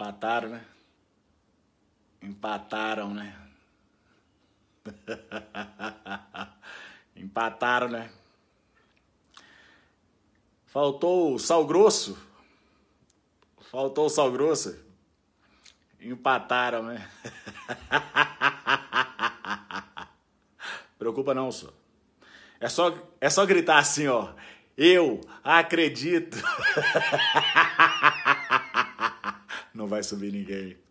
Empataram, né? Empataram, né? Empataram, né? Faltou o sal grosso. Faltou o sal grosso. Empataram, né? Preocupa não, senhor. É só, é só gritar assim, ó. Eu acredito. Não vai subir ninguém.